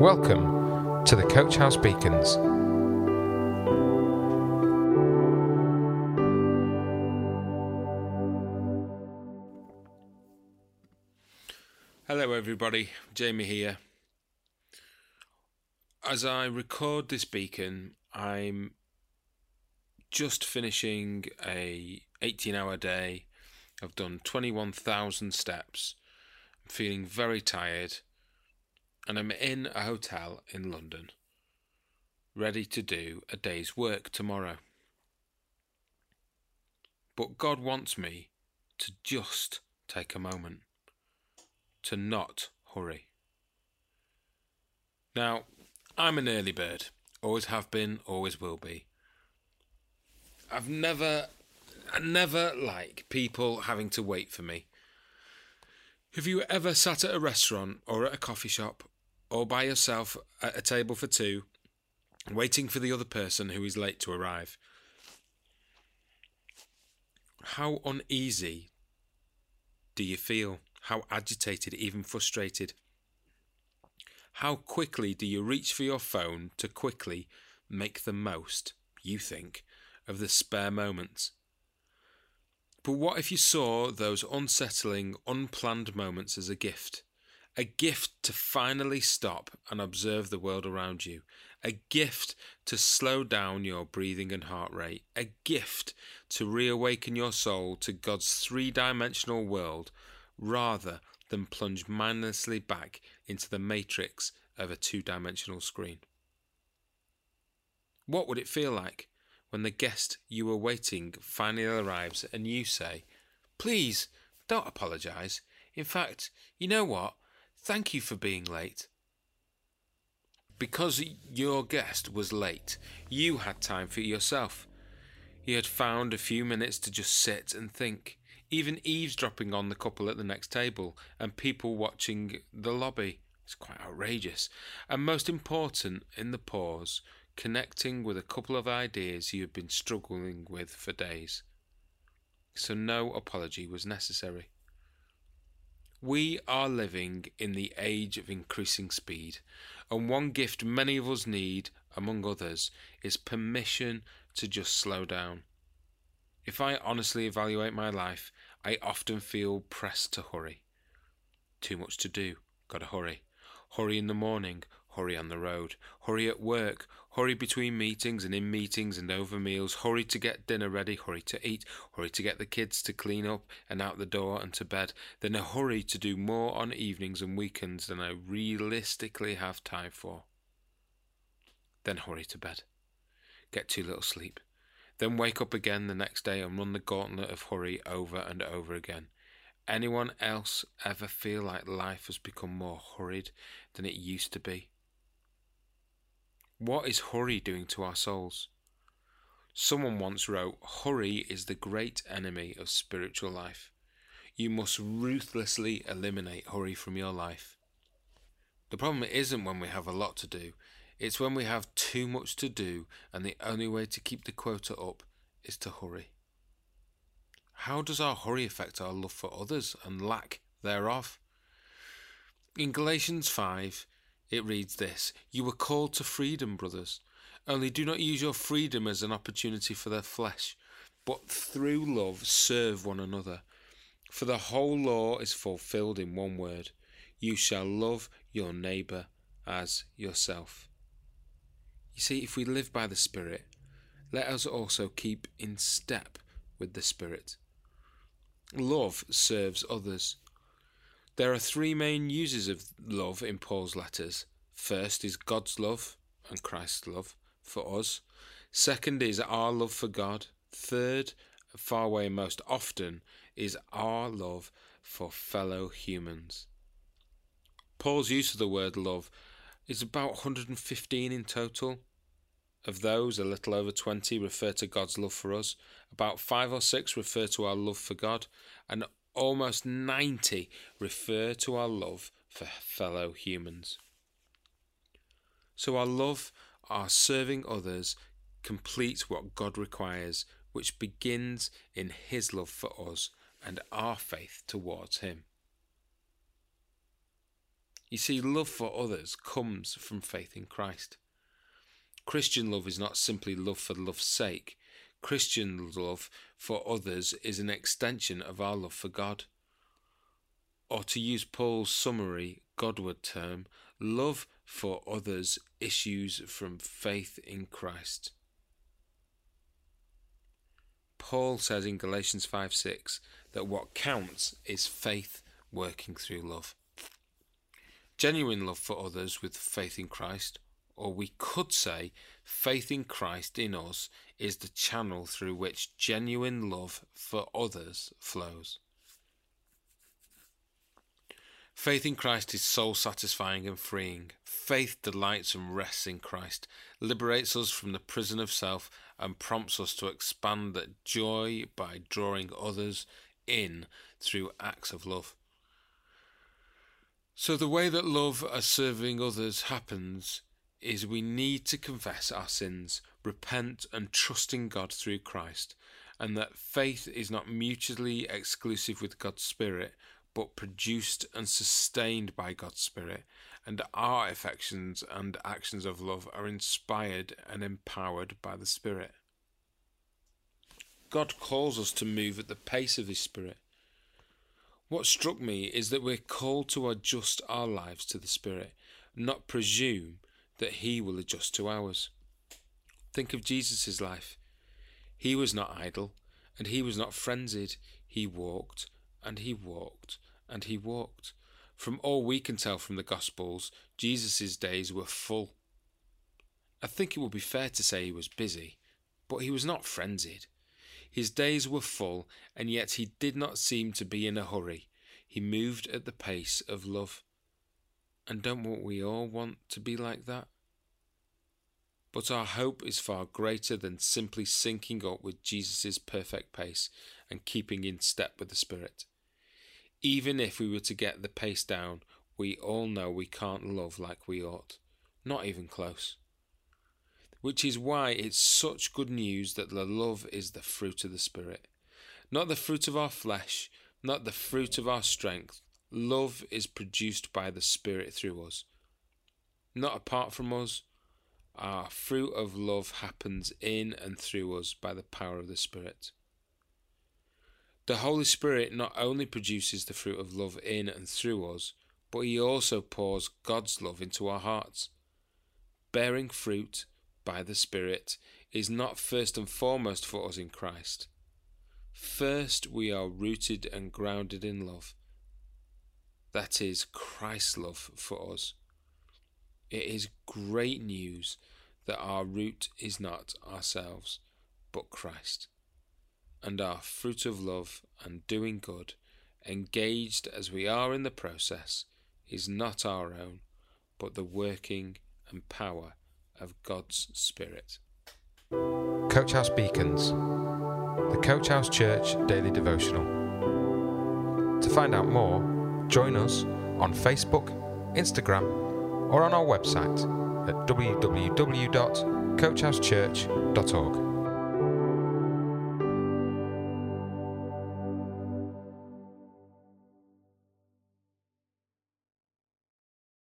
Welcome to the Coach House Beacons. Hello, everybody. Jamie here. As I record this beacon, I'm just finishing a 18 hour day. I've done 21,000 steps. I'm feeling very tired and I'm in a hotel in London, ready to do a day's work tomorrow. But God wants me to just take a moment, to not hurry. Now, I'm an early bird, always have been, always will be. I've never, I never like people having to wait for me. Have you ever sat at a restaurant or at a coffee shop or by yourself at a table for two, waiting for the other person who is late to arrive? How uneasy do you feel? How agitated, even frustrated? How quickly do you reach for your phone to quickly make the most, you think, of the spare moments? But what if you saw those unsettling, unplanned moments as a gift? A gift to finally stop and observe the world around you. A gift to slow down your breathing and heart rate. A gift to reawaken your soul to God's three dimensional world rather than plunge mindlessly back into the matrix of a two dimensional screen. What would it feel like when the guest you were waiting finally arrives and you say, Please, don't apologise. In fact, you know what? Thank you for being late. Because your guest was late, you had time for yourself. You had found a few minutes to just sit and think, even eavesdropping on the couple at the next table and people watching the lobby. It's quite outrageous. And most important, in the pause, connecting with a couple of ideas you had been struggling with for days. So no apology was necessary. We are living in the age of increasing speed, and one gift many of us need, among others, is permission to just slow down. If I honestly evaluate my life, I often feel pressed to hurry. Too much to do, gotta hurry. Hurry in the morning, hurry on the road, hurry at work, hurry between meetings and in meetings and over meals, hurry to get dinner ready, hurry to eat, hurry to get the kids to clean up and out the door and to bed, then a hurry to do more on evenings and weekends than I realistically have time for. Then hurry to bed. Get too little sleep. Then wake up again the next day and run the gauntlet of hurry over and over again. Anyone else ever feel like life has become more hurried than it used to be? What is hurry doing to our souls? Someone once wrote, Hurry is the great enemy of spiritual life. You must ruthlessly eliminate hurry from your life. The problem isn't when we have a lot to do, it's when we have too much to do and the only way to keep the quota up is to hurry. How does our hurry affect our love for others and lack thereof? In Galatians 5, it reads this You were called to freedom, brothers. Only do not use your freedom as an opportunity for the flesh, but through love serve one another. For the whole law is fulfilled in one word You shall love your neighbour as yourself. You see, if we live by the Spirit, let us also keep in step with the Spirit. Love serves others. There are three main uses of love in Paul's letters. First is God's love and Christ's love for us. Second is our love for God. Third, far away most often, is our love for fellow humans. Paul's use of the word love is about 115 in total. Of those, a little over 20 refer to God's love for us, about 5 or 6 refer to our love for God, and almost 90 refer to our love for fellow humans. So our love, our serving others, completes what God requires, which begins in His love for us and our faith towards Him. You see, love for others comes from faith in Christ. Christian love is not simply love for love's sake. Christian love for others is an extension of our love for God. Or to use Paul's summary Godward term, love for others issues from faith in Christ. Paul says in Galatians 5 6 that what counts is faith working through love. Genuine love for others with faith in Christ, or we could say faith in Christ in us, is the channel through which genuine love for others flows. Faith in Christ is soul satisfying and freeing. Faith delights and rests in Christ, liberates us from the prison of self, and prompts us to expand that joy by drawing others in through acts of love. So, the way that love as serving others happens is we need to confess our sins, repent, and trust in God through Christ, and that faith is not mutually exclusive with God's Spirit, but produced and sustained by God's Spirit, and our affections and actions of love are inspired and empowered by the Spirit. God calls us to move at the pace of His Spirit. What struck me is that we're called to adjust our lives to the Spirit, not presume that He will adjust to ours. Think of Jesus' life. He was not idle, and he was not frenzied. He walked, and he walked, and he walked. From all we can tell from the Gospels, Jesus' days were full. I think it would be fair to say he was busy, but he was not frenzied. His days were full, and yet he did not seem to be in a hurry. He moved at the pace of love. And don't we all want to be like that? But our hope is far greater than simply syncing up with Jesus' perfect pace and keeping in step with the Spirit. Even if we were to get the pace down, we all know we can't love like we ought. Not even close. Which is why it's such good news that the love is the fruit of the Spirit. Not the fruit of our flesh, not the fruit of our strength. Love is produced by the Spirit through us. Not apart from us. Our fruit of love happens in and through us by the power of the Spirit. The Holy Spirit not only produces the fruit of love in and through us, but He also pours God's love into our hearts. Bearing fruit by the Spirit is not first and foremost for us in Christ. First, we are rooted and grounded in love. That is Christ's love for us. It is great news that our root is not ourselves, but Christ and our fruit of love and doing good, engaged as we are in the process, is not our own, but the working and power of God's Spirit. Coach House Beacons, the Coach House Church Daily Devotional. To find out more, join us on Facebook, Instagram, or on our website at www.coachhousechurch.org.